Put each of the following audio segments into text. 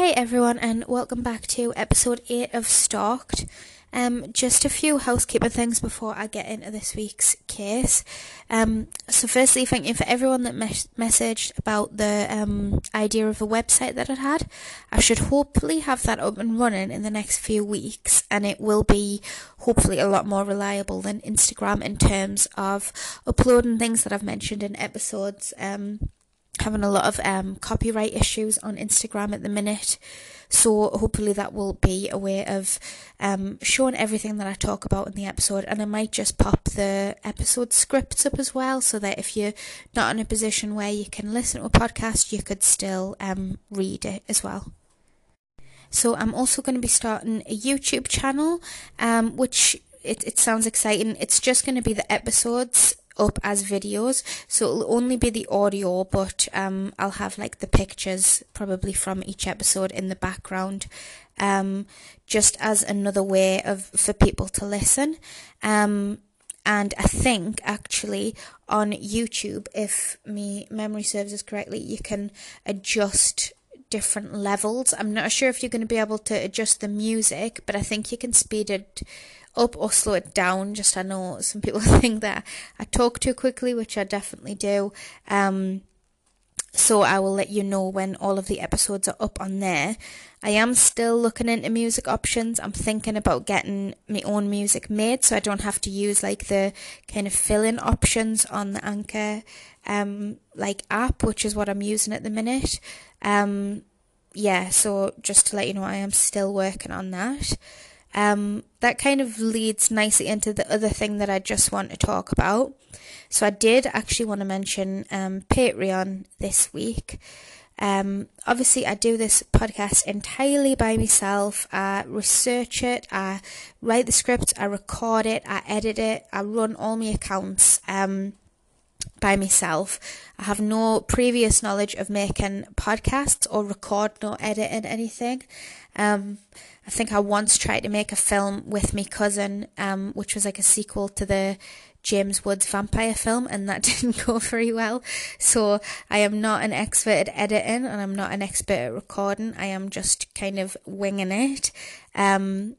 Hi everyone, and welcome back to episode 8 of Stalked. Um, just a few housekeeping things before I get into this week's case. Um, so, firstly, thank you for everyone that mes- messaged about the um, idea of a website that I'd had. I should hopefully have that up and running in the next few weeks, and it will be hopefully a lot more reliable than Instagram in terms of uploading things that I've mentioned in episodes. Um, having a lot of um, copyright issues on Instagram at the minute. So hopefully that will be a way of um, showing everything that I talk about in the episode, and I might just pop the episode scripts up as well, so that if you're not in a position where you can listen to a podcast, you could still um, read it as well. So I'm also going to be starting a YouTube channel, um, which it, it sounds exciting. It's just going to be the episodes up as videos, so it'll only be the audio, but um, I'll have like the pictures probably from each episode in the background, um, just as another way of for people to listen. Um, and I think actually on YouTube, if me memory serves us correctly, you can adjust different levels. I'm not sure if you're going to be able to adjust the music, but I think you can speed it up or slow it down. Just I know some people think that I talk too quickly, which I definitely do. Um, so I will let you know when all of the episodes are up on there. I am still looking into music options. I'm thinking about getting my own music made so I don't have to use like the kind of fill-in options on the Anchor um like app, which is what I'm using at the minute. Um yeah, so just to let you know I am still working on that. Um, that kind of leads nicely into the other thing that I just want to talk about. So I did actually want to mention um, Patreon this week. Um, obviously, I do this podcast entirely by myself. I research it, I write the script, I record it, I edit it, I run all my accounts. Um, by myself. I have no previous knowledge of making podcasts or record nor editing anything. Um, I think I once tried to make a film with my cousin, um, which was like a sequel to the James Woods vampire film, and that didn't go very well. So I am not an expert at editing, and I'm not an expert at recording. I am just kind of winging it. Um,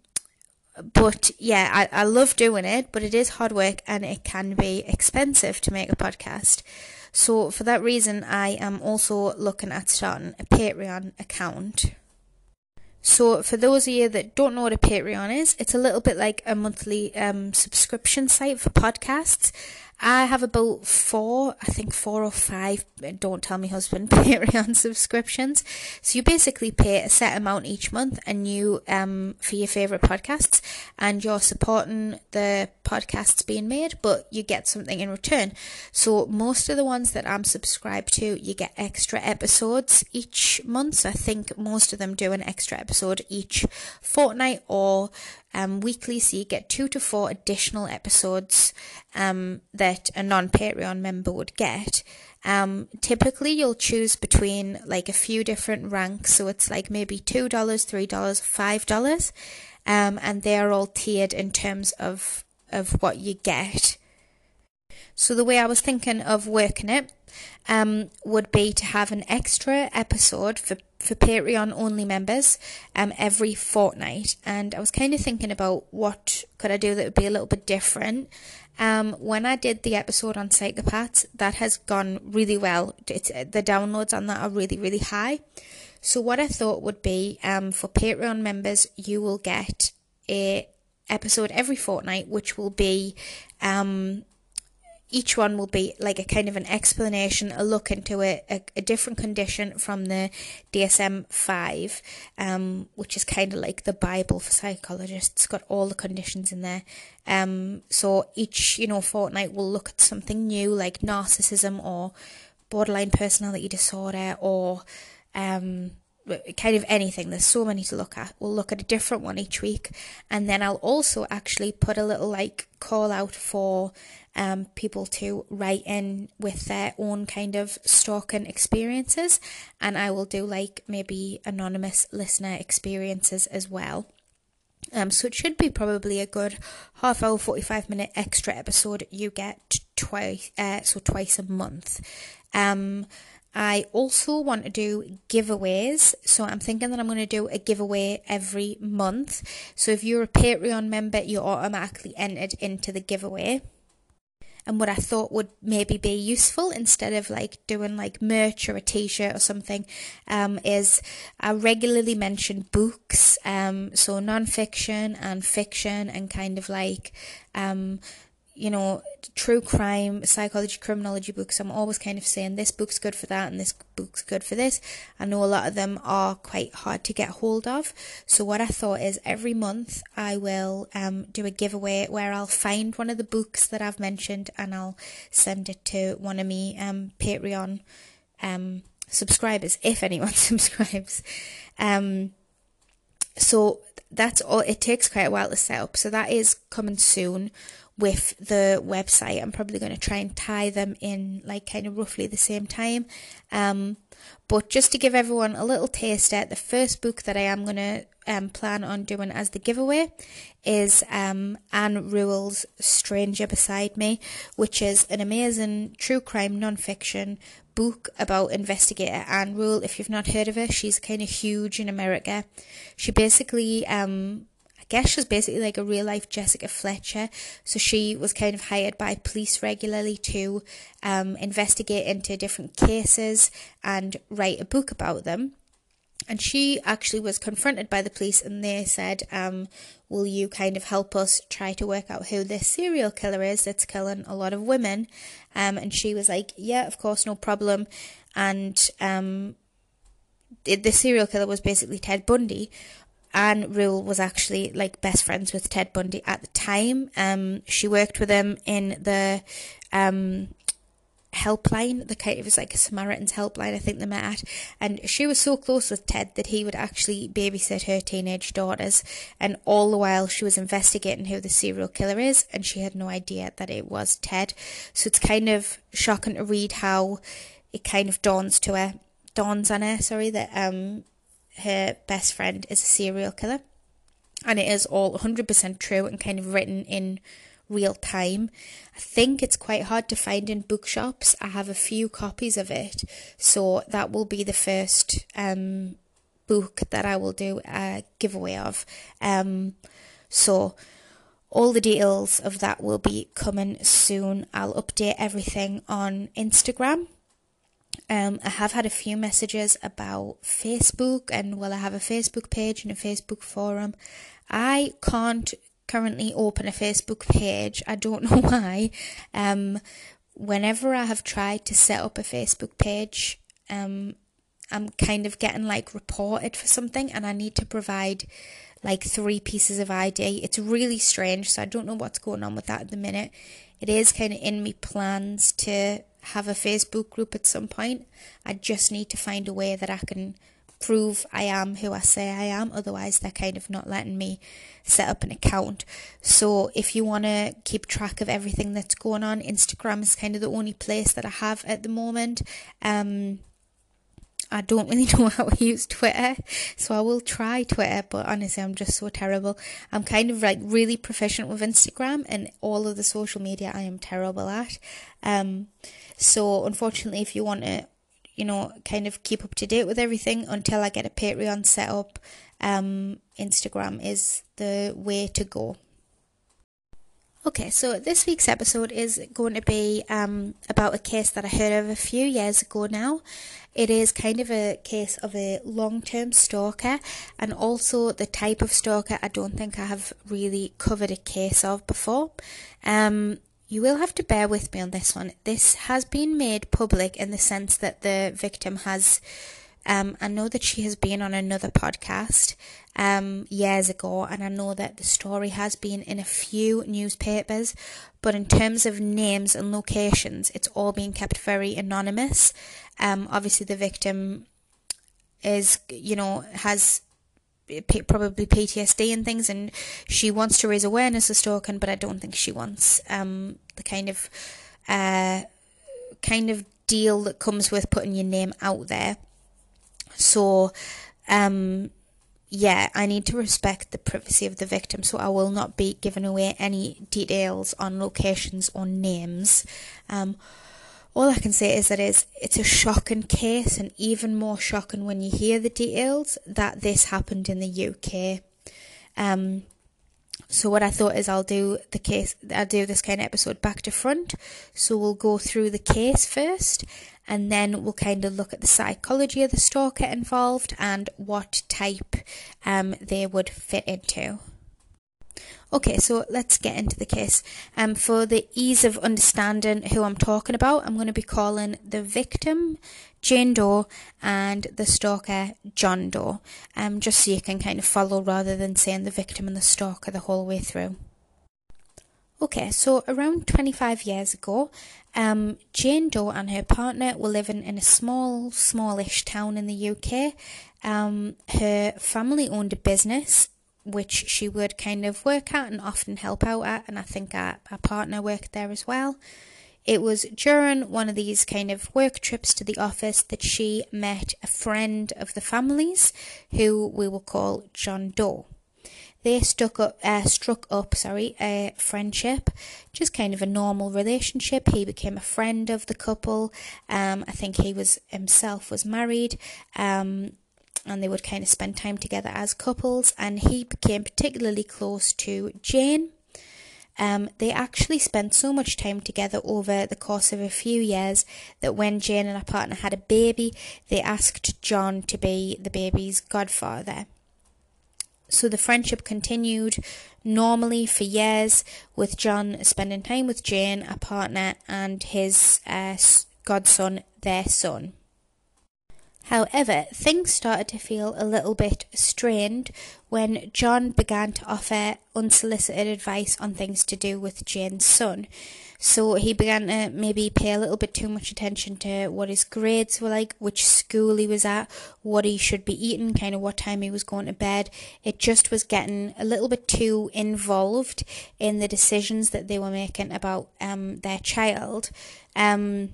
but yeah, I, I love doing it, but it is hard work and it can be expensive to make a podcast. So for that reason, I am also looking at starting a Patreon account. So, for those of you that don't know what a Patreon is, it's a little bit like a monthly um, subscription site for podcasts. I have about four, I think four or five, don't tell me husband, Patreon subscriptions. So you basically pay a set amount each month and you, um, for your favourite podcasts and you're supporting the podcasts being made, but you get something in return. So most of the ones that I'm subscribed to, you get extra episodes each month. So I think most of them do an extra episode each fortnight or um, weekly, so you get two to four additional episodes um, that a non Patreon member would get. Um, typically, you'll choose between like a few different ranks, so it's like maybe $2, $3, $5, um, and they are all tiered in terms of, of what you get. So, the way I was thinking of working it um, would be to have an extra episode for for Patreon only members um, every fortnight. And I was kind of thinking about what could I do that would be a little bit different. Um, when I did the episode on psychopaths, that has gone really well. It's, the downloads on that are really, really high. So what I thought would be um, for Patreon members, you will get a episode every fortnight, which will be um, each one will be like a kind of an explanation, a look into a, a different condition from the DSM 5, um, which is kind of like the Bible for psychologists. It's got all the conditions in there. Um, so each, you know, fortnight will look at something new like narcissism or borderline personality disorder or, um, kind of anything. There's so many to look at. We'll look at a different one each week, and then I'll also actually put a little like call out for um, people to write in with their own kind of stalking experiences, and I will do like maybe anonymous listener experiences as well. Um, so it should be probably a good half hour, 45 minute extra episode you get twice, uh, so twice a month. Um, I also want to do giveaways. So I'm thinking that I'm going to do a giveaway every month. So if you're a Patreon member, you're automatically entered into the giveaway. And what I thought would maybe be useful instead of like doing like merch or a t shirt or something um, is I regularly mention books, um, so non fiction and fiction, and kind of like um, you know, true crime, psychology, criminology books, I'm always kind of saying this book's good for that and this book's good for this. I know a lot of them are quite hard to get hold of. So what I thought is every month I will um, do a giveaway where I'll find one of the books that I've mentioned and I'll send it to one of me um, Patreon um, subscribers, if anyone subscribes. Um, so that's all. It takes quite a while to set up. So that is coming soon with the website. I'm probably going to try and tie them in like kind of roughly the same time. Um, but just to give everyone a little taster, the first book that I am going to um, plan on doing as the giveaway is um, Ann Rule's Stranger Beside Me, which is an amazing true crime non-fiction book about investigator Ann Rule. If you've not heard of her, she's kind of huge in America. She basically um, guess she's basically like a real life Jessica Fletcher. So she was kind of hired by police regularly to um, investigate into different cases and write a book about them. And she actually was confronted by the police, and they said, um, Will you kind of help us try to work out who this serial killer is that's killing a lot of women? Um, and she was like, Yeah, of course, no problem. And um, the serial killer was basically Ted Bundy. Ann Rule was actually like best friends with Ted Bundy at the time. Um, she worked with him in the um, helpline. The kind it was like a Samaritan's helpline, I think they met at. And she was so close with Ted that he would actually babysit her teenage daughters. And all the while she was investigating who the serial killer is, and she had no idea that it was Ted. So it's kind of shocking to read how it kind of dawns to her, dawns on her, sorry, that um her best friend is a serial killer. And it is all 100% true and kind of written in real time. I think it's quite hard to find in bookshops. I have a few copies of it, so that will be the first um, book that I will do a giveaway of. Um, so all the details of that will be coming soon. I'll update everything on Instagram. Um, I have had a few messages about Facebook and will I have a Facebook page and a Facebook forum. I can't currently open a Facebook page. I don't know why. Um, whenever I have tried to set up a Facebook page, um, I'm kind of getting like reported for something and I need to provide like three pieces of ID. It's really strange, so I don't know what's going on with that at the minute. It is kind of in me plans to have a Facebook group at some point. I just need to find a way that I can prove I am who I say I am. Otherwise, they're kind of not letting me set up an account. So, if you want to keep track of everything that's going on, Instagram is kind of the only place that I have at the moment. Um, I don't really know how to use Twitter, so I will try Twitter, but honestly, I'm just so terrible. I'm kind of like really proficient with Instagram and all of the social media I am terrible at. Um, so unfortunately, if you want to, you know, kind of keep up to date with everything until I get a Patreon set up, um, Instagram is the way to go. Okay, so this week's episode is going to be um, about a case that I heard of a few years ago now. It is kind of a case of a long term stalker and also the type of stalker I don't think I have really covered a case of before. Um, you will have to bear with me on this one. This has been made public in the sense that the victim has. Um, I know that she has been on another podcast um, years ago, and I know that the story has been in a few newspapers, but in terms of names and locations, it's all being kept very anonymous. Um, obviously, the victim is, you know, has probably PTSD and things, and she wants to raise awareness of stalking, but I don't think she wants um, the kind of uh, kind of deal that comes with putting your name out there. So, um, yeah, I need to respect the privacy of the victim, so I will not be giving away any details on locations or names. Um, all I can say is that it's, it's a shocking case, and even more shocking when you hear the details that this happened in the UK. Um, so what I thought is I'll do the case, I'll do this kind of episode back to front. So we'll go through the case first, and then we'll kind of look at the psychology of the stalker involved and what type um, they would fit into. Okay, so let's get into the case. Um, for the ease of understanding who I'm talking about, I'm going to be calling the victim Jane Doe and the stalker John Doe, um, just so you can kind of follow rather than saying the victim and the stalker the whole way through. Okay, so around 25 years ago, um, Jane Doe and her partner were living in a small, smallish town in the UK. Um, her family owned a business which she would kind of work at and often help out at, and I think our, our partner worked there as well. It was during one of these kind of work trips to the office that she met a friend of the family's who we will call John Doe. They stuck up, uh, struck up, sorry, a friendship, just kind of a normal relationship. He became a friend of the couple. Um, I think he was himself was married. Um, and they would kind of spend time together as couples. And he became particularly close to Jane. Um, they actually spent so much time together over the course of a few years that when Jane and her partner had a baby, they asked John to be the baby's godfather. So the friendship continued normally for years, with John spending time with Jane, a partner, and his uh, godson, their son. However, things started to feel a little bit strained when John began to offer unsolicited advice on things to do with Jane's son. So he began to maybe pay a little bit too much attention to what his grades were like, which school he was at, what he should be eating, kind of what time he was going to bed. It just was getting a little bit too involved in the decisions that they were making about um, their child. Um,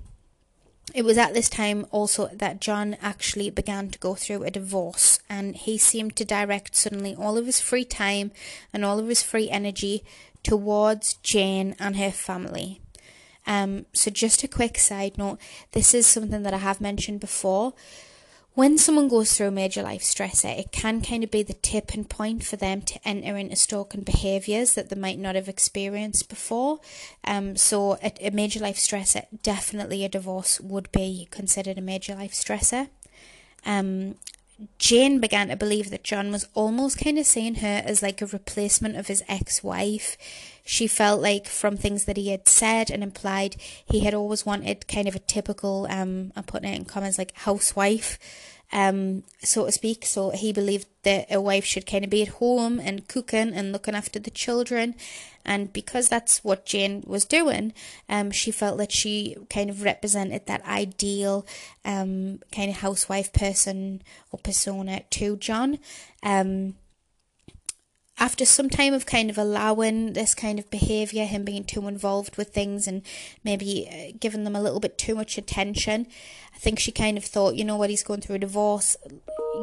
it was at this time also that John actually began to go through a divorce, and he seemed to direct suddenly all of his free time and all of his free energy towards Jane and her family. Um, so, just a quick side note this is something that I have mentioned before when someone goes through a major life stressor, it can kind of be the tipping point for them to enter into stalking behaviours that they might not have experienced before. Um, so, a, a major life stressor, definitely a divorce would be considered a major life stressor. Um, Jane began to believe that John was almost kind of seeing her as like a replacement of his ex wife. She felt like, from things that he had said and implied, he had always wanted kind of a typical, um, I'm putting it in comments, like housewife um, so to speak. So he believed that a wife should kind of be at home and cooking and looking after the children. And because that's what Jane was doing, um, she felt that she kind of represented that ideal um, kind of housewife person or persona to John. Um, after some time of kind of allowing this kind of behavior, him being too involved with things and maybe uh, giving them a little bit too much attention, I think she kind of thought, you know what, he's going through a divorce,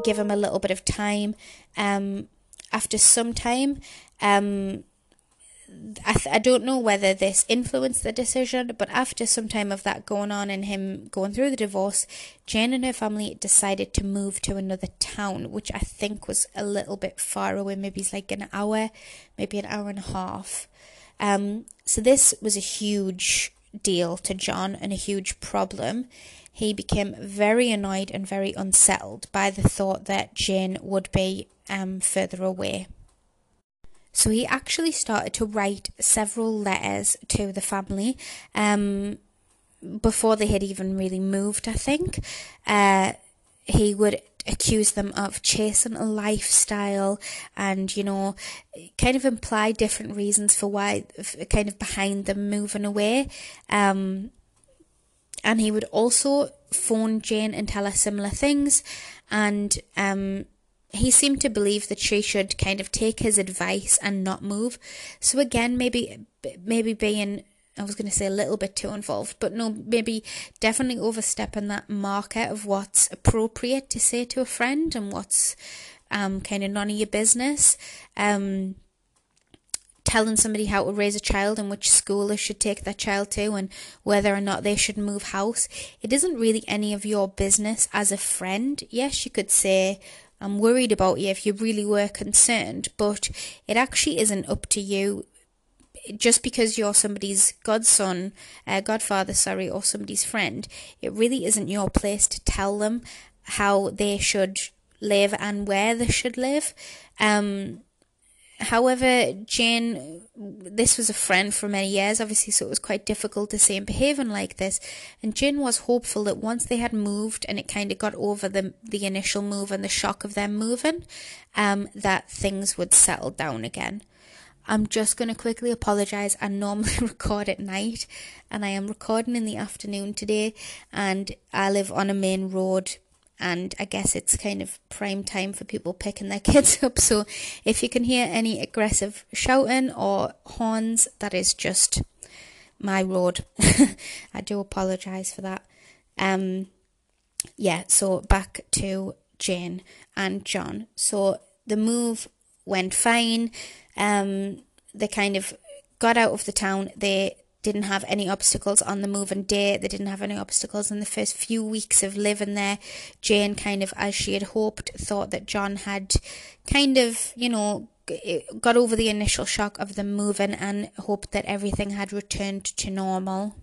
give him a little bit of time. Um, after some time, um, I, th- I don't know whether this influenced the decision, but after some time of that going on and him going through the divorce, Jane and her family decided to move to another town, which I think was a little bit far away. Maybe it's like an hour, maybe an hour and a half. Um, so this was a huge deal to John and a huge problem. He became very annoyed and very unsettled by the thought that Jane would be um, further away. So he actually started to write several letters to the family um, before they had even really moved, I think. Uh, he would accuse them of chasing a lifestyle and, you know, kind of imply different reasons for why, kind of behind them moving away. Um, and he would also phone Jane and tell her similar things and um, he seemed to believe that she should kind of take his advice and not move. So again, maybe maybe being I was going to say a little bit too involved, but no, maybe definitely overstepping that marker of what's appropriate to say to a friend and what's um, kind of none of your business. Um, telling somebody how to raise a child and which school they should take that child to and whether or not they should move house. It isn't really any of your business as a friend. Yes, you could say, I'm worried about you if you really were concerned, but it actually isn't up to you just because you're somebody's godson, uh, godfather, sorry, or somebody's friend, it really isn't your place to tell them how they should live and where they should live. Um, however, Jane, this was a friend for many years, obviously, so it was quite difficult to see him behaving like this. And Jane was hopeful that once they had moved and it kind of got over the the initial move and the shock of them moving, um, that things would settle down again. I'm just going to quickly apologise. I normally record at night and I am recording in the afternoon today. And I live on a main road and I guess it's kind of prime time for people picking their kids up. So if you can hear any aggressive shouting or horns, that is just my road. I do apologise for that. Um, yeah, so back to Jane and John. So the move went fine. Um, they kind of got out of the town. They didn't have any obstacles on the move and day. They didn't have any obstacles in the first few weeks of living there. Jane, kind of as she had hoped, thought that John had kind of, you know, eh, got over the initial shock of them moving and hoped that everything had returned to normal.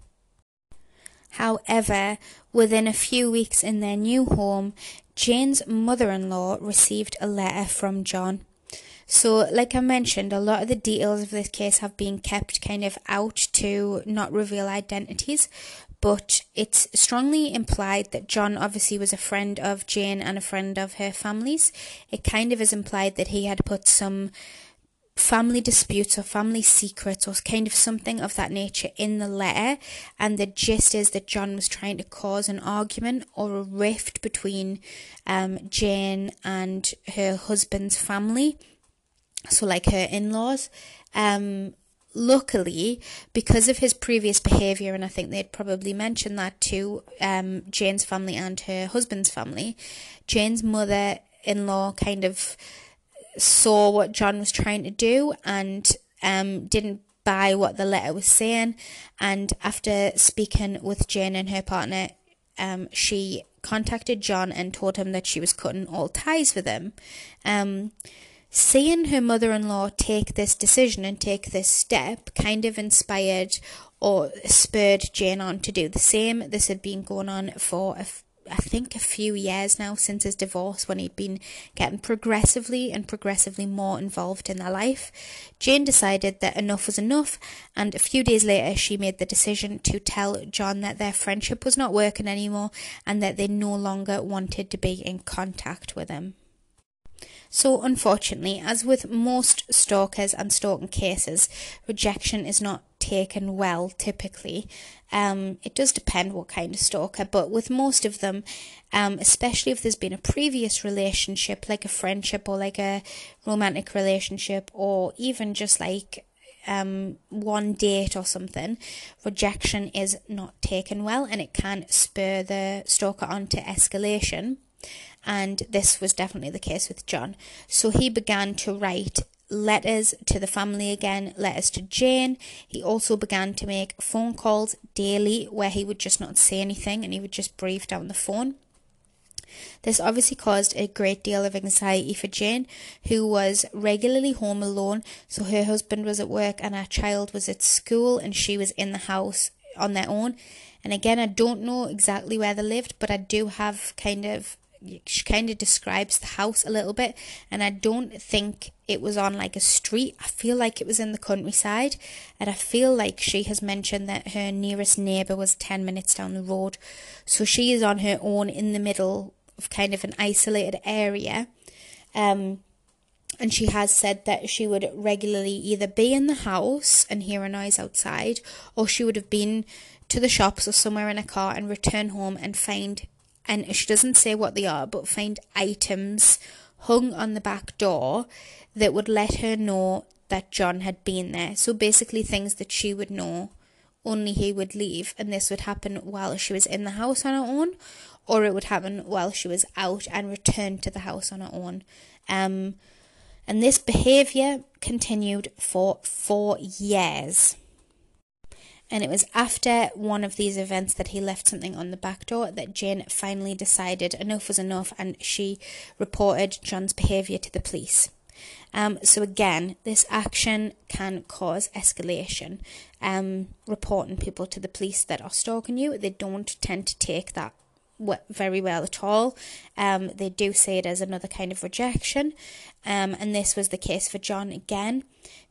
However, within a few weeks in their new home, Jane's mother in law received a letter from John. So, like I mentioned, a lot of the details of this case have been kept kind of out to not reveal identities, but it's strongly implied that John obviously was a friend of Jane and a friend of her family's. It kind of is implied that he had put some family disputes or family secrets or kind of something of that nature in the letter and the gist is that John was trying to cause an argument or a rift between um, Jane and her husband's family so like her in-laws um luckily because of his previous behavior and i think they'd probably mentioned that to um jane's family and her husband's family jane's mother-in-law kind of saw what john was trying to do and um didn't buy what the letter was saying. And after speaking with jane and her partner um she contacted john and told him that she was cutting all ties with him. Um seeing her mother in law take this decision and take this step kind of inspired or spurred Jane on to do the same. This had been going on for I think a few years now since his divorce when he'd been getting progressively and progressively more involved in their life. Jane decided that enough was enough, and a few days later, she made the decision to tell John that their friendship was not working anymore and that they no longer wanted to be in contact with him. So, unfortunately, as with most stalkers and stalking cases, rejection is not taken well typically. Um, it does depend what kind of stalker, but with most of them, um, especially if there's been a previous relationship, like a friendship or like a romantic relationship, or even just like um, one date or something, rejection is not taken well and it can spur the stalker on to escalation and this was definitely the case with John. So he began to write letters to the family again, letters to Jane. He also began to make phone calls daily where he would just not say anything and he would just breathe down the phone. This obviously caused a great deal of anxiety for Jane, who was regularly home alone. So her husband was at work and her child was at school and she was in the house on their own. And again, I don't know exactly where they lived, but I do have kind of she kind of describes the house a little bit and I don't think it was on like a street. I feel like it was in the countryside and I feel like she has mentioned that her nearest neighbour was 10 minutes down the road. So she is on her own in the middle of kind of an isolated area. Um, and she has said that she would regularly either be in the house and hear a noise outside or she would have been to the shops or somewhere in a car and return home and find and she doesn't say what they are, but find items hung on the back door that would let her know that John had been there. So basically, things that she would know only he would leave, and this would happen while she was in the house on her own, or it would happen while she was out and returned to the house on her own. Um, And this behaviour continued for four years. And it was after one of these events that he left something on the back door that Jane finally decided enough was enough and she reported John's behaviour to the police. Um, so again, this action can cause escalation. Um, reporting people to the police that are stalking you, they don't tend to take that very well at all. Um, they do see it as another kind of rejection, um, and this was the case for John again,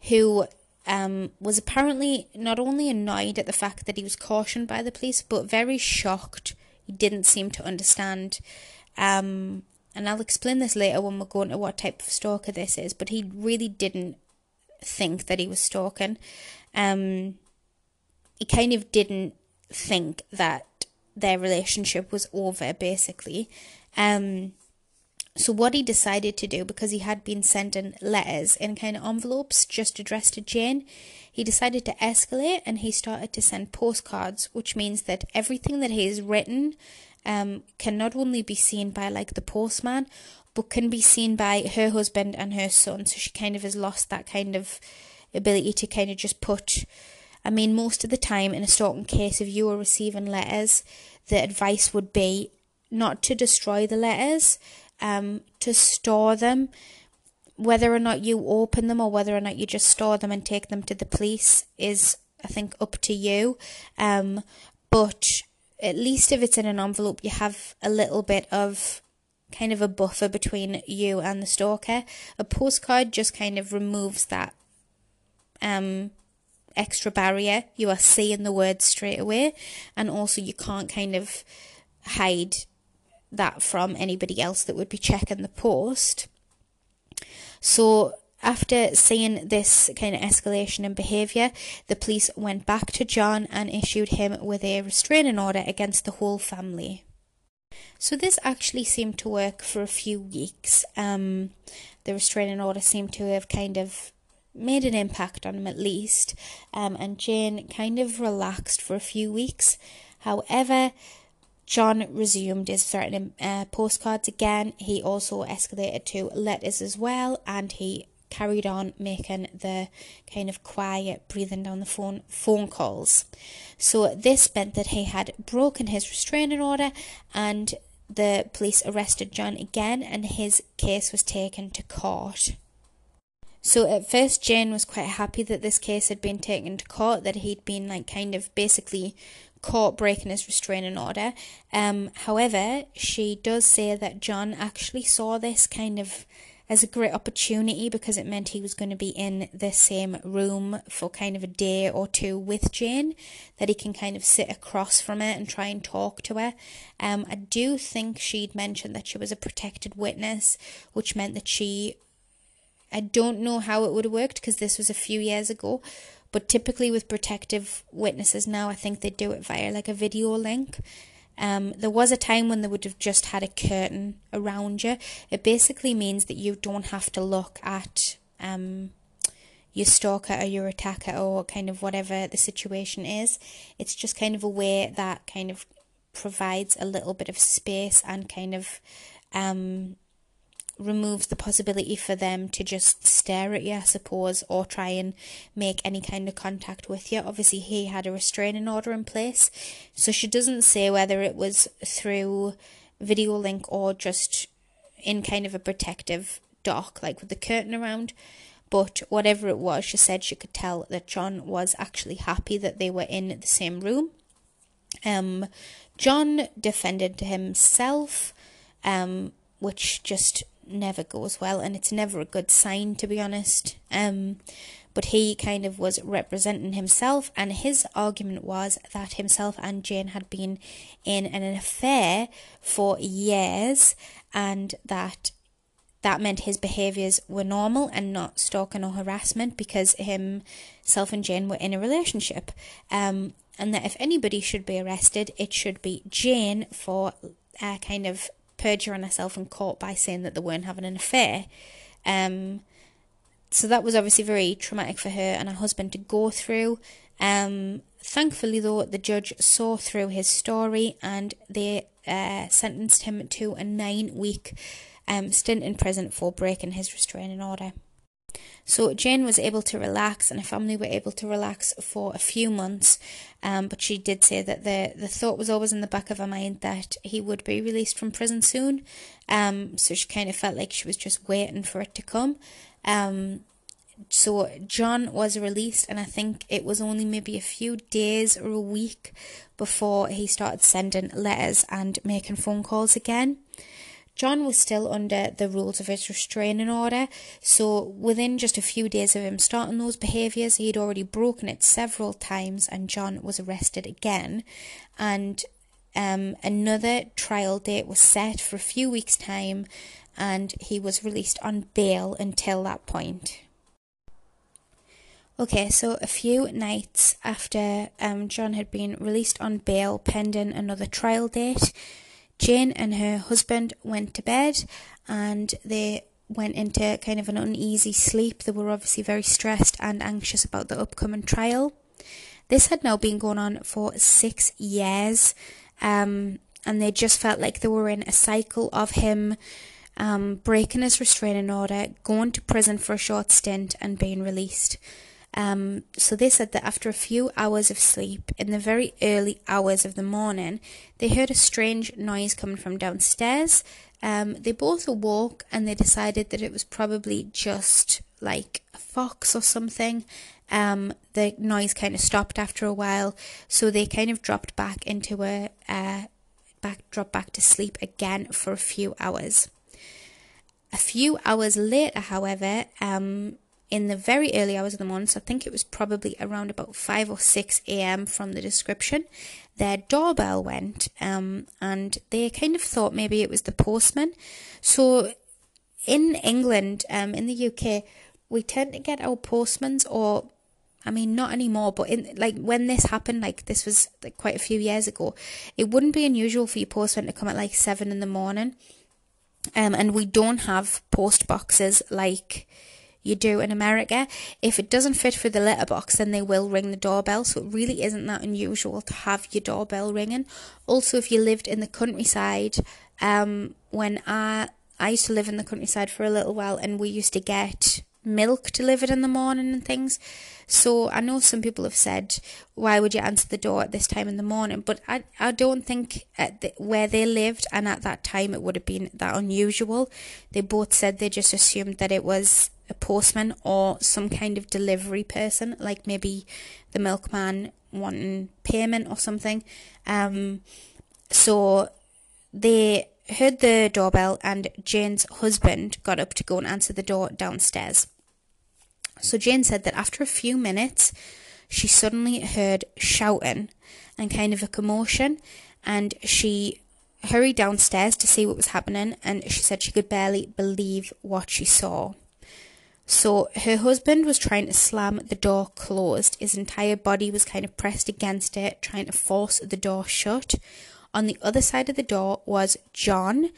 who um, was apparently not only annoyed at the fact that he was cautioned by the police, but very shocked. He didn't seem to understand. Um, and I'll explain this later when we're going to what type of stalker this is, but he really didn't think that he was stalking. Um, he kind of didn't think that their relationship was over, basically. Um, so, what he decided to do, because he had been sending letters in kind of envelopes just addressed to Jane, he decided to escalate and he started to send postcards, which means that everything that he has written um, can not only be seen by like the postman, but can be seen by her husband and her son. So, she kind of has lost that kind of ability to kind of just put. I mean, most of the time in a stalking case, if you were receiving letters, the advice would be not to destroy the letters um, to store them. Whether or not you open them or whether or not you just store them and take them to the police is, I think, up to you. Um, but at least if it's in an envelope, you have a little bit of kind of a buffer between you and the stalker. A postcard just kind of removes that um, extra barrier. You are seeing the words straight away, and also you can't kind of hide that from anybody else that would be checking the post. So, after seeing this kind of escalation in behaviour, the police went back to John and issued him with a restraining order against the whole family. So, this actually seemed to work for a few weeks. Um, the restraining order seemed to have kind of made an impact on him at least, um, and Jane kind of relaxed for a few weeks. However, John resumed his threatening uh, postcards again. He also escalated to letters as well, and he carried on making the kind of quiet breathing down the phone phone calls. So this meant that he had broken his restraining order and the police arrested John again and his case was taken to court. So at first Jane was quite happy that this case had been taken to court, that he'd been like kind of basically caught breaking his restraining order. Um, however, she does say that John actually saw this kind of as a great opportunity because it meant he was going to be in the same room for kind of a day or two with Jane, that he can kind of sit across from her and try and talk to her. Um, I do think she'd mentioned that she was a protected witness, which meant that she. I don't know how it would have worked because this was a few years ago, but typically with protective witnesses now, I think they do it via like a video link. Um, there was a time when they would have just had a curtain around you. It basically means that you don't have to look at um, your stalker or your attacker or kind of whatever the situation is. It's just kind of a way that kind of provides a little bit of space and kind of um, removes the possibility for them to just stare at you, I suppose, or try and make any kind of contact with you. Obviously, he had a restraining order in place, so she doesn't say whether it was through video link or just in kind of a protective dock, like with the curtain around. But whatever it was, she said she could tell that John was actually happy that they were in the same room. Um, John defended himself, um, which just never goes well and it's never a good sign to be honest. Um but he kind of was representing himself and his argument was that himself and Jane had been in an affair for years and that that meant his behaviors were normal and not stalking or harassment because himself and Jane were in a relationship. Um and that if anybody should be arrested it should be Jane for uh, kind of perjuring herself in court by saying that they weren't having an affair. Um, so that was obviously very traumatic for her and her husband to go through. Um, thankfully, though, the judge saw through his story and they uh, sentenced him to a nine week um, stint in prison for breaking his restraining order. So Jane was able to relax, and her family were able to relax for a few months. Um, but she did say that the the thought was always in the back of her mind that he would be released from prison soon. Um, so she kind of felt like she was just waiting for it to come. Um, so John was released, and I think it was only maybe a few days or a week before he started sending letters and making phone calls again. John was still under the rules of his restraining order, so within just a few days of him starting those behaviours, he'd already broken it several times, and John was arrested again. And um, another trial date was set for a few weeks' time, and he was released on bail until that point. Okay, so a few nights after um, John had been released on bail pending another trial date, Jane and her husband went to bed and they went into kind of an uneasy sleep. They were obviously very stressed and anxious about the upcoming trial. This had now been going on for six years, um, and they just felt like they were in a cycle of him um, breaking his restraining order, going to prison for a short stint, and being released. Um, so they said that after a few hours of sleep, in the very early hours of the morning, they heard a strange noise coming from downstairs. Um, they both awoke and they decided that it was probably just like a fox or something. Um, the noise kind of stopped after a while, so they kind of dropped back into a uh, back dropped back to sleep again for a few hours. A few hours later, however, um, in the very early hours of the morning, so I think it was probably around about 5 or 6 a.m. from the description, their doorbell went um, and they kind of thought maybe it was the postman. So in England, um, in the UK, we tend to get our postmans or I mean, not anymore, but in like when this happened, like this was like quite a few years ago, it wouldn't be unusual for your postman to come at like seven in the morning. Um, and we don't have post boxes like you do in America. If it doesn't fit for the letterbox, then they will ring the doorbell. So it really isn't that unusual to have your doorbell ringing. Also, if you lived in the countryside, um, when I I used to live in the countryside for a little while, and we used to get milk delivered in the morning and things. So I know some people have said, why would you answer the door at this time in the morning? But I, I don't think at the, where they lived and at that time it would have been that unusual. They both said they just assumed that it was a postman or some kind of delivery person, like maybe the milkman wanting payment or something. Um, so they heard the doorbell, and Jane's husband got up to go and answer the door downstairs. So Jane said that after a few minutes, she suddenly heard shouting and kind of a commotion, and she hurried downstairs to see what was happening, and she said she could barely believe what she saw. So her husband was trying to slam the door closed. His entire body was kind of pressed against it, trying to force the door shut. On the other side of the door was John.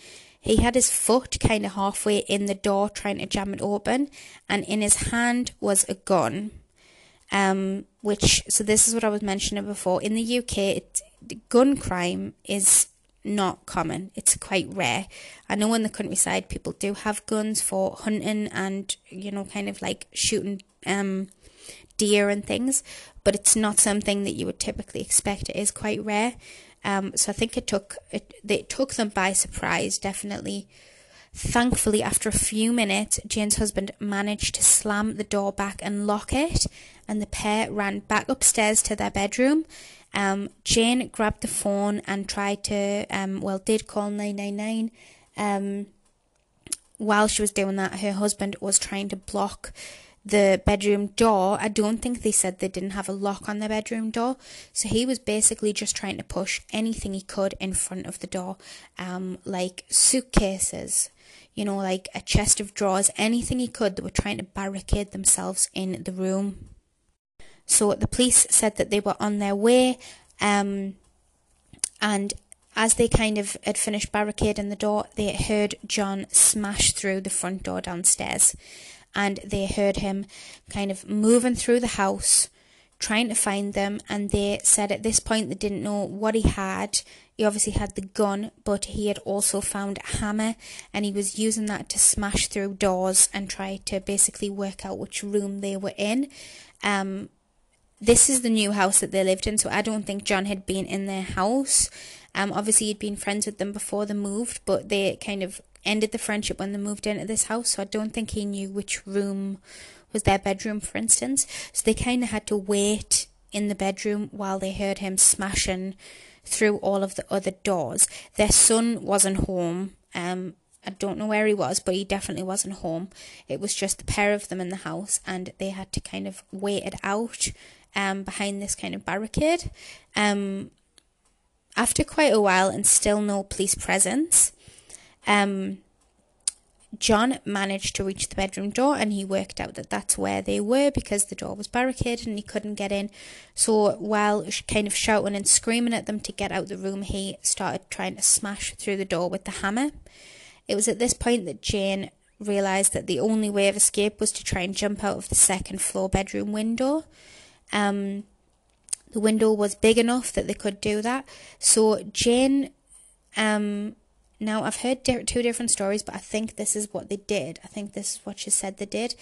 He had his foot kind of halfway in the door, trying to jam it open, and in his hand was a gun. Um, which so this is what I was mentioning before. In the UK, it, gun crime is not common. It's quite rare. I know in the countryside people do have guns for hunting and you know kind of like shooting um deer and things, but it's not something that you would typically expect. It is quite rare. Um, so I think it took it, it took them by surprise, definitely. Thankfully, after a few minutes, Jane's husband managed to slam the door back and lock it, and the pair ran back upstairs to their bedroom. Um, Jane grabbed the phone and tried to, um, well, did call 999. Um, while she was doing that, her husband was trying to block the bedroom door. I don't think they said they didn't have a lock on the bedroom door. So he was basically just trying to push anything he could in front of the door, um, like suitcases, you know, like a chest of drawers, anything he could. They were trying to barricade themselves in the room. So the police said that they were on their way, um, and as they kind of had finished barricading the door, they heard John smash through the front door downstairs, and they heard him kind of moving through the house, trying to find them, and they said at this point they didn't know what he had. He obviously had the gun, but he had also found a hammer, and he was using that to smash through doors and try to basically work out which room they were in. Um, this is the new house that they lived in, so I don't think John had been in their house. Um, obviously, he'd been friends with them before they moved, but they kind of ended the friendship when they moved into this house, so I don't think he knew which room was their bedroom, for instance. So they kind of had to wait in the bedroom while they heard him smashing through all of the other doors. Their son wasn't home. Um, I don't know where he was, but he definitely wasn't home. It was just the pair of them in the house, and they had to kind of wait it out um, behind this kind of barricade. Um, after quite a while and still no police presence, um, John managed to reach the bedroom door and he worked out that that's where they were because the door was barricaded and he couldn't get in. So, while kind of shouting and screaming at them to get out the room, he started trying to smash through the door with the hammer. It was at this point that Jane realised that the only way of escape was to try and jump out of the second floor bedroom window. Um, the window was big enough that they could do that. So, Jane um, now, I've heard di- two different stories, but I think this is what they did. I think this is what she said they did.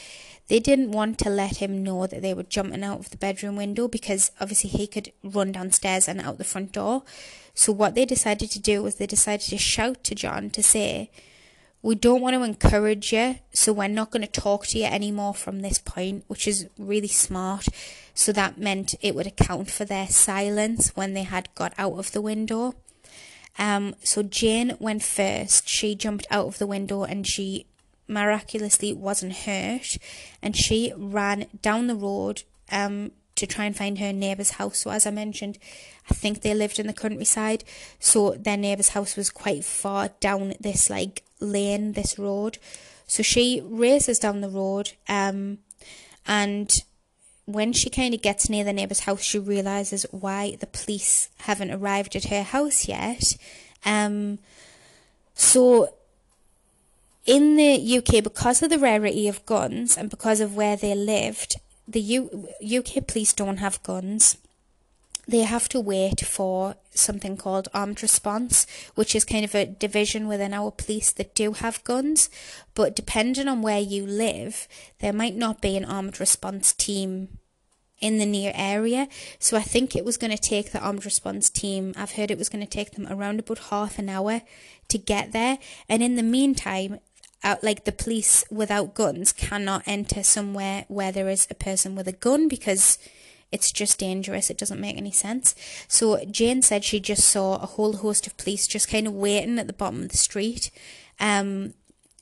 They didn't want to let him know that they were jumping out of the bedroom window because obviously he could run downstairs and out the front door. So, what they decided to do was they decided to shout to John to say, We don't want to encourage you, so we're not going to talk to you anymore from this point, which is really smart. So, that meant it would account for their silence when they had got out of the window. Um, so Jane went first. She jumped out of the window and she miraculously wasn't hurt. And she ran down the road um, to try and find her neighbour's house. So, as I mentioned, I think they lived in the countryside. So, their neighbour's house was quite far down this like lane, this road. So, she races down the road um, and when she kind of gets near the neighbour's house, she realises why the police haven't arrived at her house yet. Um, so, in the UK, because of the rarity of guns and because of where they lived, the U- UK police don't have guns. They have to wait for something called armed response, which is kind of a division within our police that do have guns. But depending on where you live, there might not be an armed response team in the near area. So I think it was going to take the armed response team, I've heard it was going to take them around about half an hour to get there. And in the meantime, out like the police without guns cannot enter somewhere where there is a person with a gun because it's just dangerous. It doesn't make any sense. So Jane said she just saw a whole host of police just kind of waiting at the bottom of the street. Um,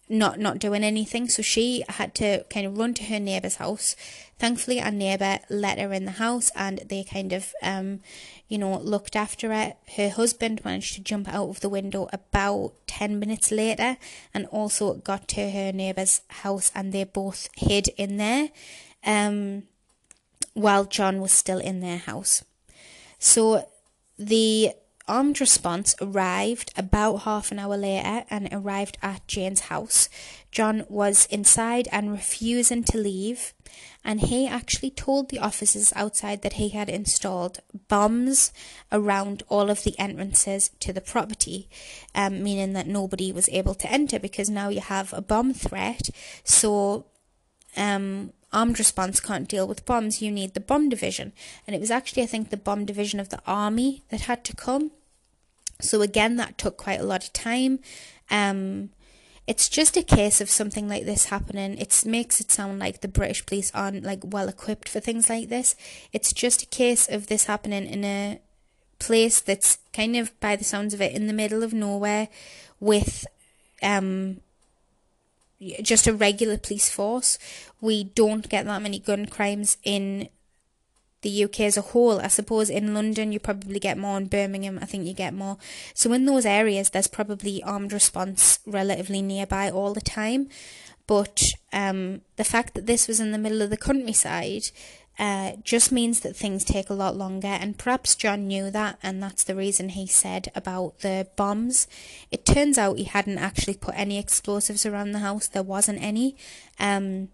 not not doing anything. So she had to kind of run to her neighbour's house. Thankfully, our neighbour let her in the house, and they kind of, um, you know, looked after her. Her husband managed to jump out of the window about ten minutes later, and also got to her neighbour's house, and they both hid in there, um, while John was still in their house. So the armed response arrived about half an hour later and arrived at Jane's house. John was inside and refusing to leave, and he actually told the officers outside that he had installed bombs around all of the entrances to the property, um, meaning that nobody was able to enter because now you have a bomb threat. So, um, armed response can't deal with bombs, you need the bomb division. And it was actually, I think, the bomb division of the army that had to come. So again, that took quite a lot of time. Um, it's just a case of something like this happening. It makes it sound like the British police aren't like well equipped for things like this. It's just a case of this happening in a place that's kind of, by the sounds of it, in the middle of nowhere, with um just a regular police force. We don't get that many gun crimes in the UK as a whole. I suppose in London you probably get more, in Birmingham I think you get more. So in those areas there's probably armed response relatively nearby all the time. But um, the fact that this was in the middle of the countryside uh, just means that things take a lot longer, and perhaps John knew that, and that's the reason he said about the bombs. It turns out he hadn't actually put any explosives around the house, there wasn't any. Um,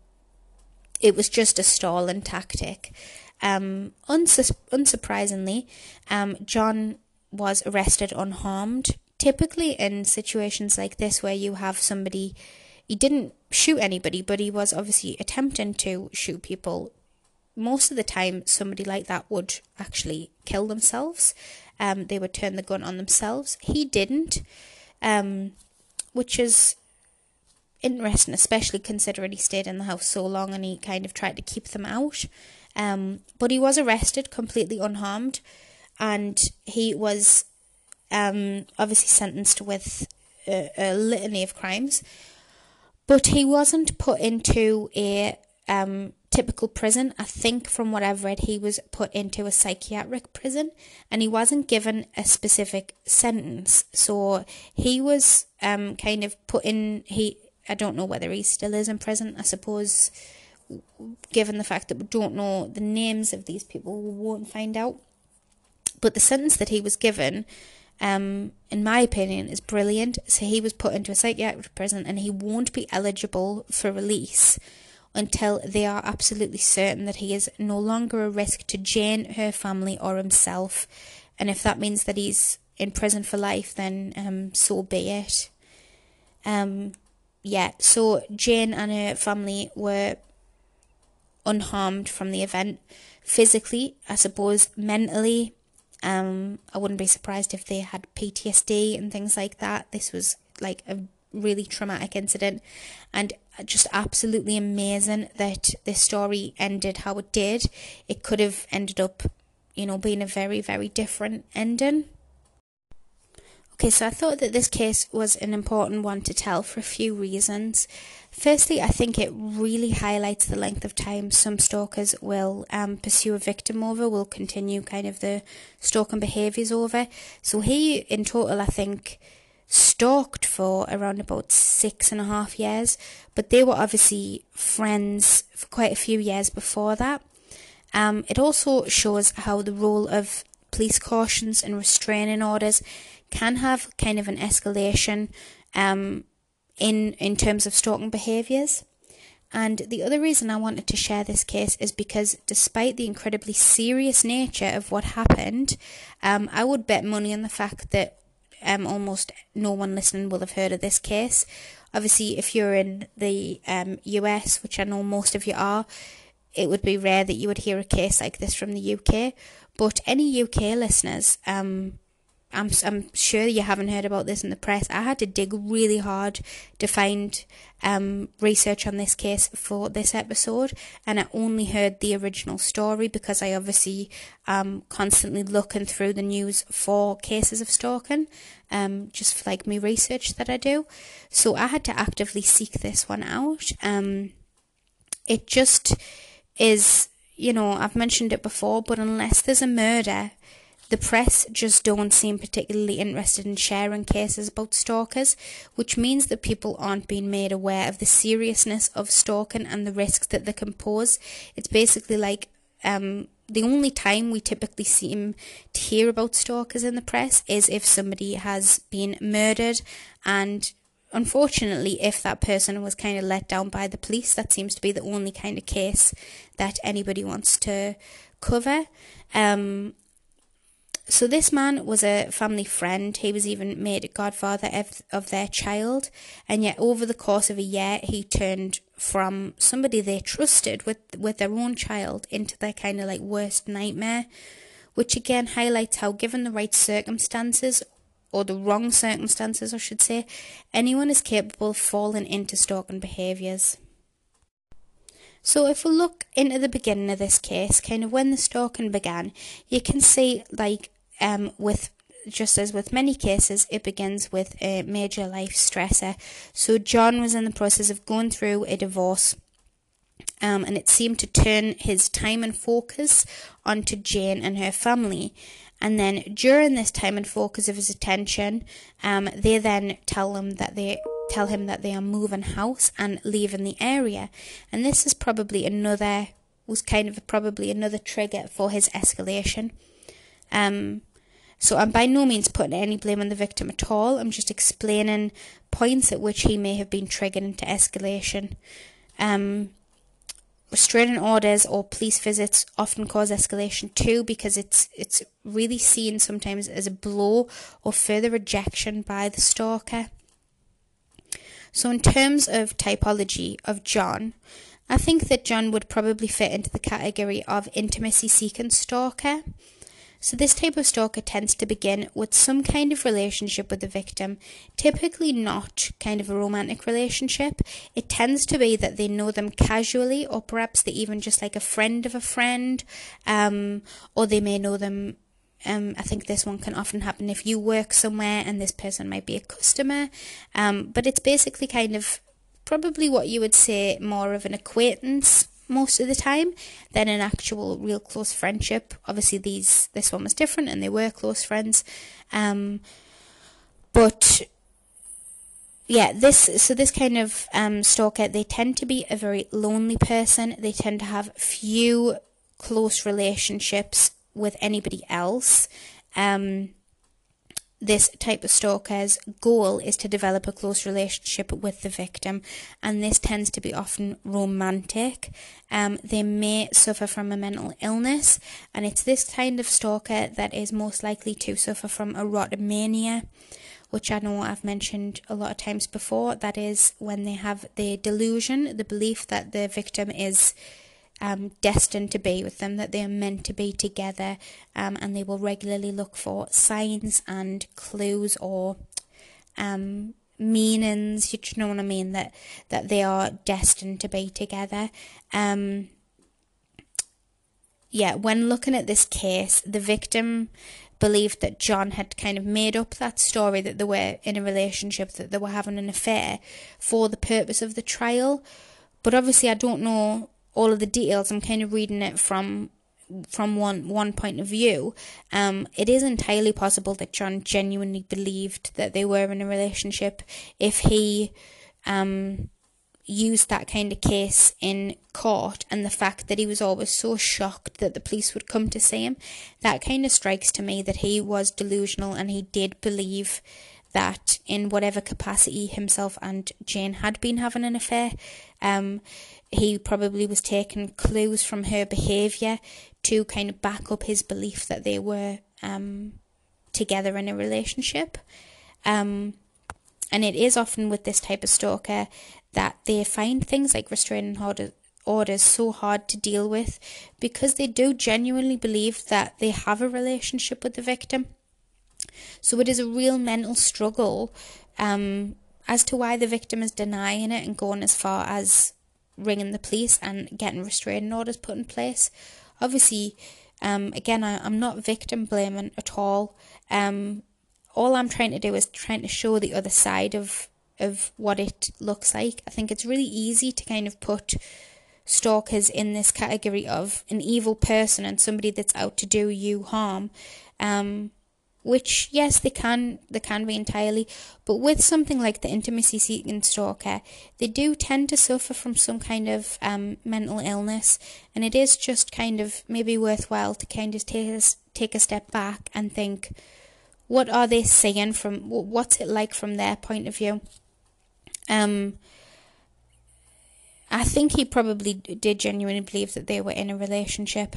it was just a stalling tactic. Um, unsus- unsurprisingly, um, John was arrested unharmed. Typically, in situations like this, where you have somebody, he didn't shoot anybody, but he was obviously attempting to shoot people. Most of the time, somebody like that would actually kill themselves. Um, they would turn the gun on themselves. He didn't, um, which is interesting, especially considering he stayed in the house so long and he kind of tried to keep them out. Um, but he was arrested completely unharmed, and he was um, obviously sentenced with a, a litany of crimes. But he wasn't put into a um, typical prison. I think from what I've read, he was put into a psychiatric prison and he wasn't given a specific sentence. So he was um, kind of put in, he, I don't know whether he still is in prison. I suppose, given the fact that we don't know the names of these people, we won't find out. But the sentence that he was given um, in my opinion, is brilliant. So he was put into a psychiatric prison and he won't be eligible for release until they are absolutely certain that he is no longer a risk to Jane, her family, or himself. And if that means that he's in prison for life, then um, so be it. Um, yeah, so Jane and her family were unharmed from the event physically, I suppose, mentally, um, I wouldn't be surprised if they had PTSD and things like that. This was like a really traumatic incident and just absolutely amazing that this story ended how it did. It could have ended up, you know, being a very, very different ending. Okay, so I thought that this case was an important one to tell for a few reasons. Firstly, I think it really highlights the length of time some stalkers will um, pursue a victim over, will continue kind of the stalking behaviours over. So he, in total, I think, stalked for around about six and a half years, but they were obviously friends for quite a few years before that. Um, it also shows how the role of police cautions and restraining orders can have kind of an escalation um, in in terms of stalking behaviours. And the other reason I wanted to share this case is because, despite the incredibly serious nature of what happened, um, I would bet money on the fact that um, almost no one listening will have heard of this case. Obviously, if you're in the um, US, which I know most of you are, it would be rare that you would hear a case like this from the UK. But any UK listeners, um, I'm I'm sure you haven't heard about this in the press. I had to dig really hard to find um, research on this case for this episode, and I only heard the original story because I obviously am constantly looking through the news for cases of stalking, um, just for like my research that I do. So I had to actively seek this one out. Um, it just is, you know, I've mentioned it before, but unless there's a murder the press just don't seem particularly interested in sharing cases about stalkers, which means that people aren't being made aware of the seriousness of stalking and the risks that they can pose. It's basically like um, the only time we typically seem to hear about stalkers in the press is if somebody has been murdered and unfortunately if that person was kind of let down by the police that seems to be the only kind of case that anybody wants to cover um, so this man was a family friend. He was even made godfather of, their child, and yet over the course of a year, he turned from somebody they trusted with with their own child into their kind of like worst nightmare, which again highlights how, given the right circumstances or the wrong circumstances, I should say, anyone is capable of falling into stalking behaviours. So if we look into the beginning of this case, kind of when the stalking began, you can see like um, with just as with many cases, it begins with a major life stressor. So John was in the process of going through a divorce. Um, and it seemed to turn his time and focus onto Jane and her family. And then during this time and focus of his attention, um, they then tell him that they tell him that they are moving house and leaving the area. And this is probably another was kind of probably another trigger for his escalation. Um, so I'm by no means putting any blame on the victim at all. I'm just explaining points at which he may have been triggered into escalation. Um, restraining orders or police visits often cause escalation too because it's it's really seen sometimes as a blow or further rejection by the stalker. So in terms of typology of John, I think that John would probably fit into the category of intimacy seeking stalker. So, this type of stalker tends to begin with some kind of relationship with the victim, typically not kind of a romantic relationship. It tends to be that they know them casually, or perhaps they even just like a friend of a friend, um, or they may know them. Um, I think this one can often happen if you work somewhere and this person might be a customer. Um, but it's basically kind of probably what you would say more of an acquaintance most of the time than an actual real close friendship. Obviously, these this one was different, and they were close friends. Um, but yeah, this so this kind of um, stalker, they tend to be a very lonely person. They tend to have few close relationships with anybody else. Um, this type of stalker's goal is to develop a close relationship with the victim, and this tends to be often romantic. Um, they may suffer from a mental illness, and it's this kind of stalker that is most likely to suffer from erotomania, which I know I've mentioned a lot of times before. That is when they have the delusion, the belief that the victim is um, destined to be with them, that they are meant to be together, um, and they will regularly look for signs and clues or um, meanings. You know what I mean? That that they are destined to be together. Um, yeah, when looking at this case, the victim believed that John had kind of made up that story that they were in a relationship, that they were having an affair for the purpose of the trial. But obviously, I don't know all of the details. I'm kind of reading it from from one one point of view. Um, it is entirely possible that John genuinely believed that they were in a relationship. If he um, used that kind of case in court, and the fact that he was always so shocked that the police would come to see him, that kind of strikes to me that he was delusional and he did believe that in whatever capacity himself and Jane had been having an affair, um, he probably was taking clues from her behaviour to kind of back up his belief that they were um, together in a relationship. Um, and it is often with this type of stalker that they find things like restraining order, orders so hard to deal with because they do genuinely believe that they have a relationship with the victim. So it is a real mental struggle um, as to why the victim is denying it and going as far as ringing the police and getting restraining orders put in place. Obviously, um, again, I, am not victim blaming at all. Um, all I'm trying to do is trying to show the other side of of what it looks like. I think it's really easy to kind of put stalkers in this category of an evil person and somebody that's out to do you harm. Um, which yes they can they can be entirely but with something like the intimacy seeking stalker they do tend to suffer from some kind of um, mental illness and it is just kind of maybe worthwhile to kind of take a, take a step back and think what are they saying from what's it like from their point of view? Um I think he probably did genuinely believe that they were in a relationship,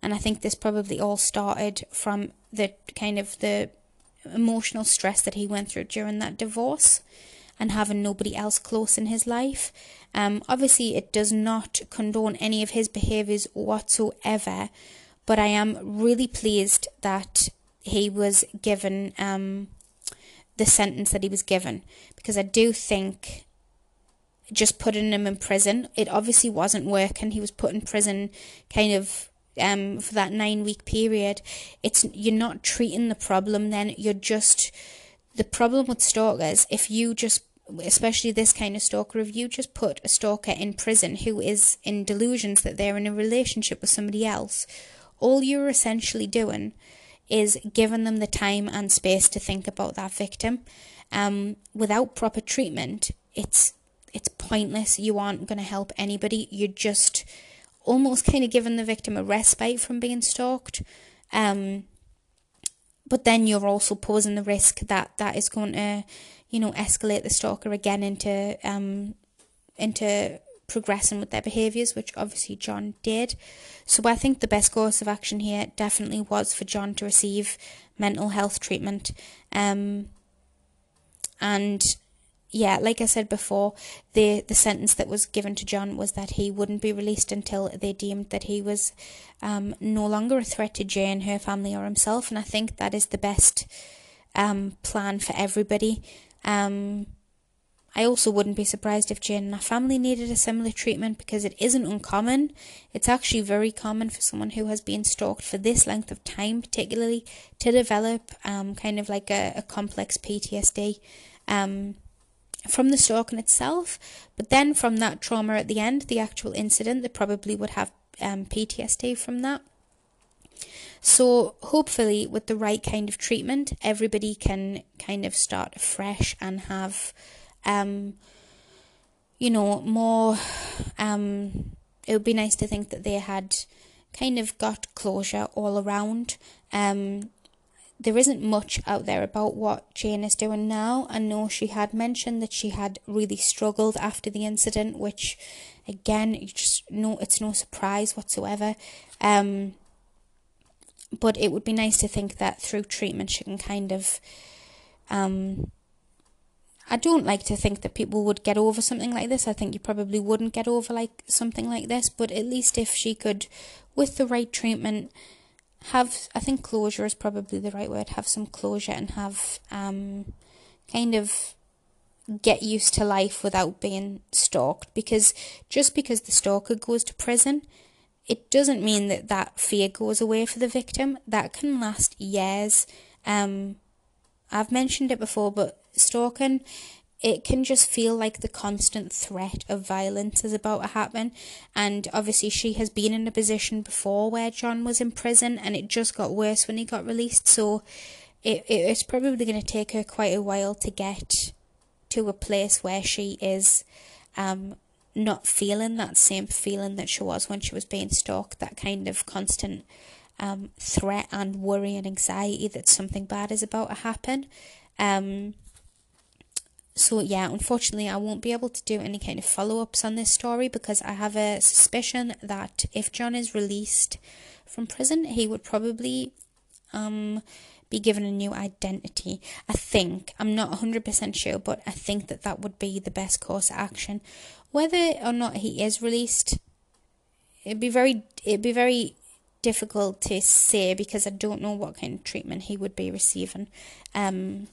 and I think this probably all started from the kind of the emotional stress that he went through during that divorce and having nobody else close in his life. Um, obviously, it does not condone any of his behaviours whatsoever, but I am really pleased that he was given um, the sentence that he was given because I do think just putting him in prison. It obviously wasn't working. He was put in prison kind of um for that nine week period. It's you're not treating the problem then, you're just the problem with stalkers, if you just especially this kind of stalker, if you just put a stalker in prison who is in delusions that they're in a relationship with somebody else, all you're essentially doing is giving them the time and space to think about that victim. Um, without proper treatment, it's it's pointless. You aren't going to help anybody. You're just almost kind of giving the victim a respite from being stalked. Um, but then you're also posing the risk that that is going to, you know, escalate the stalker again into um, into progressing with their behaviours, which obviously John did. So I think the best course of action here definitely was for John to receive mental health treatment. Um, and yeah, like I said before, the the sentence that was given to John was that he wouldn't be released until they deemed that he was um, no longer a threat to Jane, her family, or himself. And I think that is the best um, plan for everybody. Um, I also wouldn't be surprised if Jane and her family needed a similar treatment because it isn't uncommon. It's actually very common for someone who has been stalked for this length of time, particularly, to develop um, kind of like a, a complex PTSD. Um, from the stalking itself, but then from that trauma at the end, the actual incident, they probably would have um, PTSD from that. So, hopefully, with the right kind of treatment, everybody can kind of start fresh and have, um, you know, more. Um, it would be nice to think that they had kind of got closure all around. Um, there isn't much out there about what Jane is doing now. I know she had mentioned that she had really struggled after the incident, which, again, you just know it's no surprise whatsoever. Um, but it would be nice to think that through treatment she can kind of. Um, I don't like to think that people would get over something like this. I think you probably wouldn't get over like something like this, but at least if she could, with the right treatment, have I think closure is probably the right word. Have some closure and have um, kind of get used to life without being stalked. Because just because the stalker goes to prison, it doesn't mean that that fear goes away for the victim. That can last years. Um, I've mentioned it before, but stalking it can just feel like the constant threat of violence is about to happen. And obviously, she has been in a position before where John was in prison, and it just got worse when he got released. So, it, it's probably going to take her quite a while to get to a place where she is um, not feeling that same feeling that she was when she was being stalked, that kind of constant um, threat and worry and anxiety that something bad is about to happen. Um, so yeah, unfortunately, I won't be able to do any kind of follow ups on this story because I have a suspicion that if John is released from prison, he would probably um be given a new identity. I think I'm not hundred percent sure, but I think that that would be the best course of action. Whether or not he is released, it'd be very it'd be very difficult to say because I don't know what kind of treatment he would be receiving. Um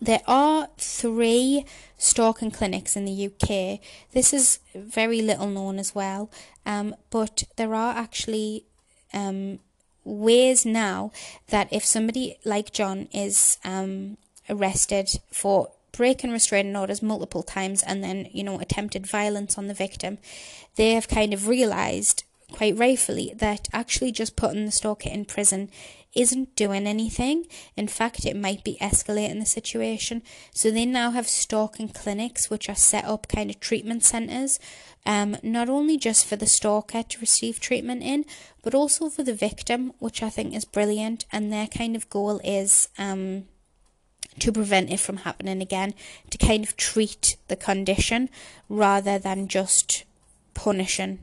there are three stalking clinics in the UK. This is very little known as well, um, but there are actually um, ways now that if somebody like John is um, arrested for breaking restraining orders multiple times and then, you know, attempted violence on the victim, they have kind of realised quite rightfully that actually just putting the stalker in prison isn't doing anything. In fact, it might be escalating the situation. So they now have stalking clinics, which are set up kind of treatment centres, um, not only just for the stalker to receive treatment in, but also for the victim, which I think is brilliant. And their kind of goal is um, to prevent it from happening again, to kind of treat the condition rather than just punishing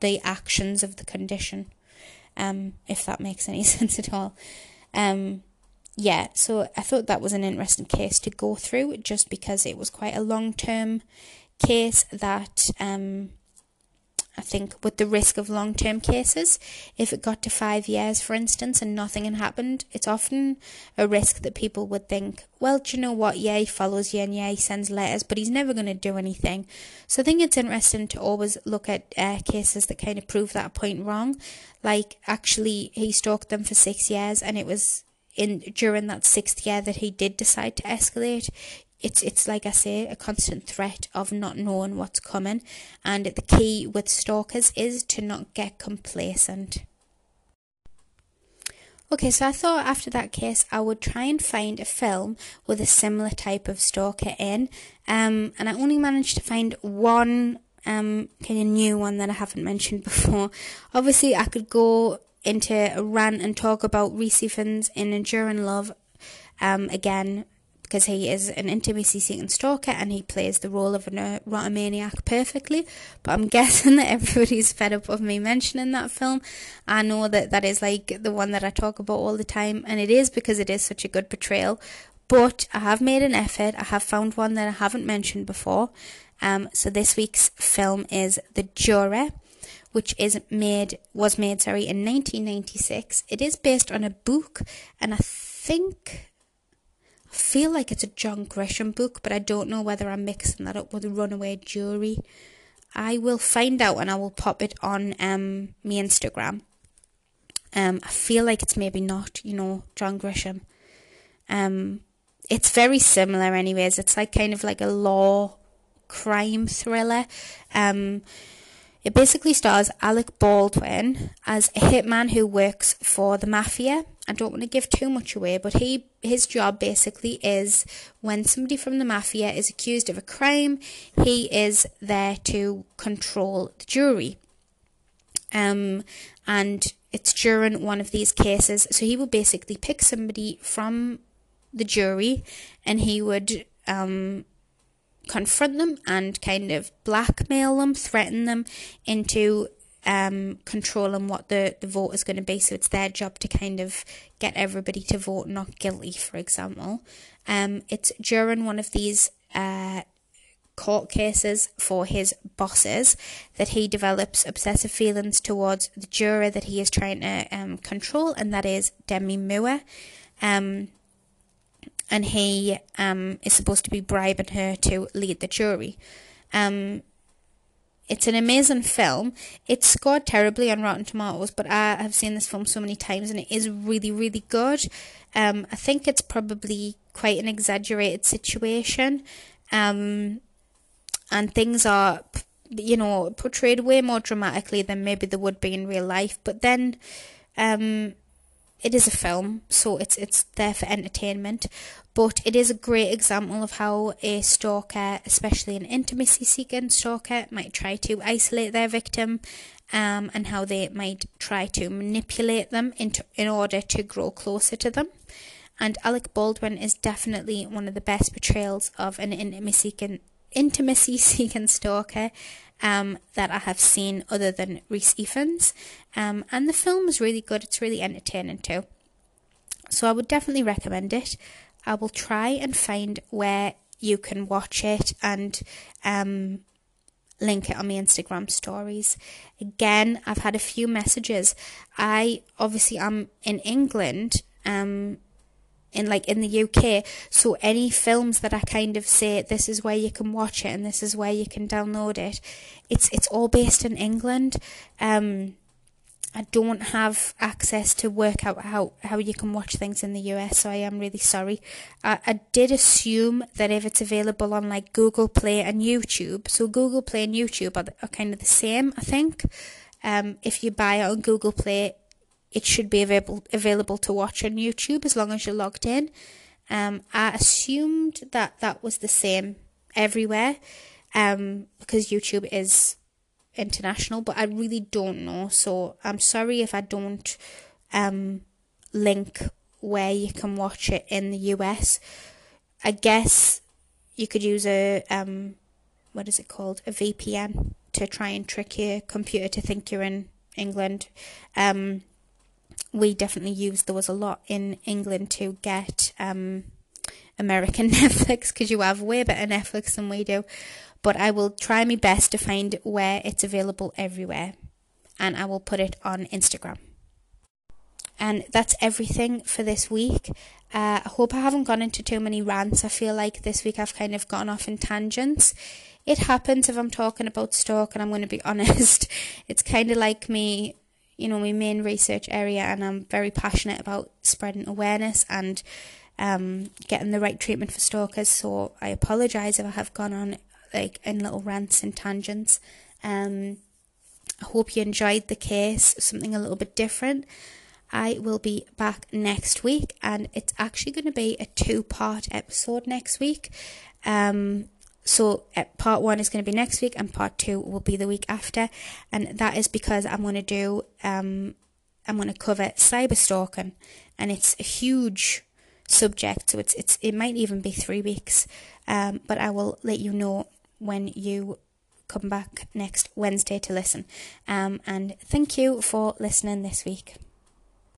the actions of the condition um, if that makes any sense at all. Um, yeah, so I thought that was an interesting case to go through just because it was quite a long term case that um, I think with the risk of long term cases, if it got to five years, for instance, and nothing had happened, it's often a risk that people would think, well, do you know what? Yeah, he follows you and yeah, he sends letters, but he's never going to do anything. So I think it's interesting to always look at uh, cases that kind of prove that point wrong. Like, actually, he stalked them for six years and it was in during that sixth year that he did decide to escalate it's it's like I say, a constant threat of not knowing what's coming, and the key with stalkers is to not get complacent. Okay, so I thought after that case I would try and find a film with a similar type of stalker in, um, and I only managed to find one um kind of new one that I haven't mentioned before. Obviously, I could go into a rant and talk about Rhys Ifans in Enduring Love, um, again because he is an intimacy seeking stalker and he plays the role of a erotomaniac perfectly. But I'm guessing that everybody's fed up of me mentioning that film. I know that that is like the one that I talk about all the time, and it is because it is such a good portrayal. But I have made an effort, I have found one that I haven't mentioned before. Um, so this week's film is The Juror which is made was made sorry in 1996. It is based on a book, and I think feel like it's a John Grisham book, but I don't know whether I'm mixing that up with Runaway Jury. I will find out and I will pop it on um my Instagram. Um, I feel like it's maybe not, you know, John Grisham. Um, it's very similar, anyways. It's like kind of like a law crime thriller. Um, it basically stars Alec Baldwin as a hitman who works for the mafia. I don't want to give too much away, but he his job basically is when somebody from the mafia is accused of a crime, he is there to control the jury. Um, and it's during one of these cases, so he will basically pick somebody from the jury, and he would um confront them and kind of blackmail them, threaten them into um, controlling what the, the vote is going to be. So it's their job to kind of get everybody to vote not guilty, for example. Um, it's during one of these uh, court cases for his bosses that he develops obsessive feelings towards the juror that he is trying to um, control, and that is Demi Moore. Um, and he um, is supposed to be bribing her to lead the jury. Um, it's an amazing film. It's scored terribly on Rotten Tomatoes, but I have seen this film so many times and it is really, really good. Um, I think it's probably quite an exaggerated situation. Um, and things are, you know, portrayed way more dramatically than maybe they would be in real life. But then, um, it is a film, so it's it's there for entertainment, but it is a great example of how a stalker, especially an intimacy seeking stalker, might try to isolate their victim, um, and how they might try to manipulate them into in order to grow closer to them. And Alec Baldwin is definitely one of the best portrayals of an intimacy seeking intimacy seeking stalker um, that I have seen other than Rhys Ifans. Um, and the film is really good, it's really entertaining too. So I would definitely recommend it. I will try and find where you can watch it and um, link it on my Instagram stories. Again, I've had a few messages. I obviously am in England, um, in like in the UK. So any films that I kind of say this is where you can watch it and this is where you can download it, it's it's all based in England. Um, I don't have access to work out how, how you can watch things in the US, so I am really sorry. I, I did assume that if it's available on like Google Play and YouTube, so Google Play and YouTube are, are kind of the same, I think. Um, if you buy it on Google Play, it should be available available to watch on YouTube as long as you're logged in. Um, I assumed that that was the same everywhere, um, because YouTube is international, but I really don't know. So I'm sorry if I don't um link where you can watch it in the US. I guess you could use a um what is it called? A VPN to try and trick your computer to think you're in England. Um we definitely used there was a lot in England to get um, American Netflix because you have way better Netflix than we do. But I will try my best to find where it's available everywhere and I will put it on Instagram. And that's everything for this week. Uh, I hope I haven't gone into too many rants. I feel like this week I've kind of gone off in tangents. It happens if I'm talking about stock, and I'm going to be honest. It's kind of like me you know, my main research area, and I'm very passionate about spreading awareness and um, getting the right treatment for stalkers. So I apologise if I have gone on like in little rants and tangents. Um, I hope you enjoyed the case, something a little bit different. I will be back next week, and it's actually going to be a two part episode next week. Um, so uh, part one is going to be next week, and part two will be the week after, and that is because I'm going to do um, I'm going to cover cyber stalking, and it's a huge subject, so it's it's it might even be three weeks, um, but I will let you know when you come back next Wednesday to listen. Um, and thank you for listening this week.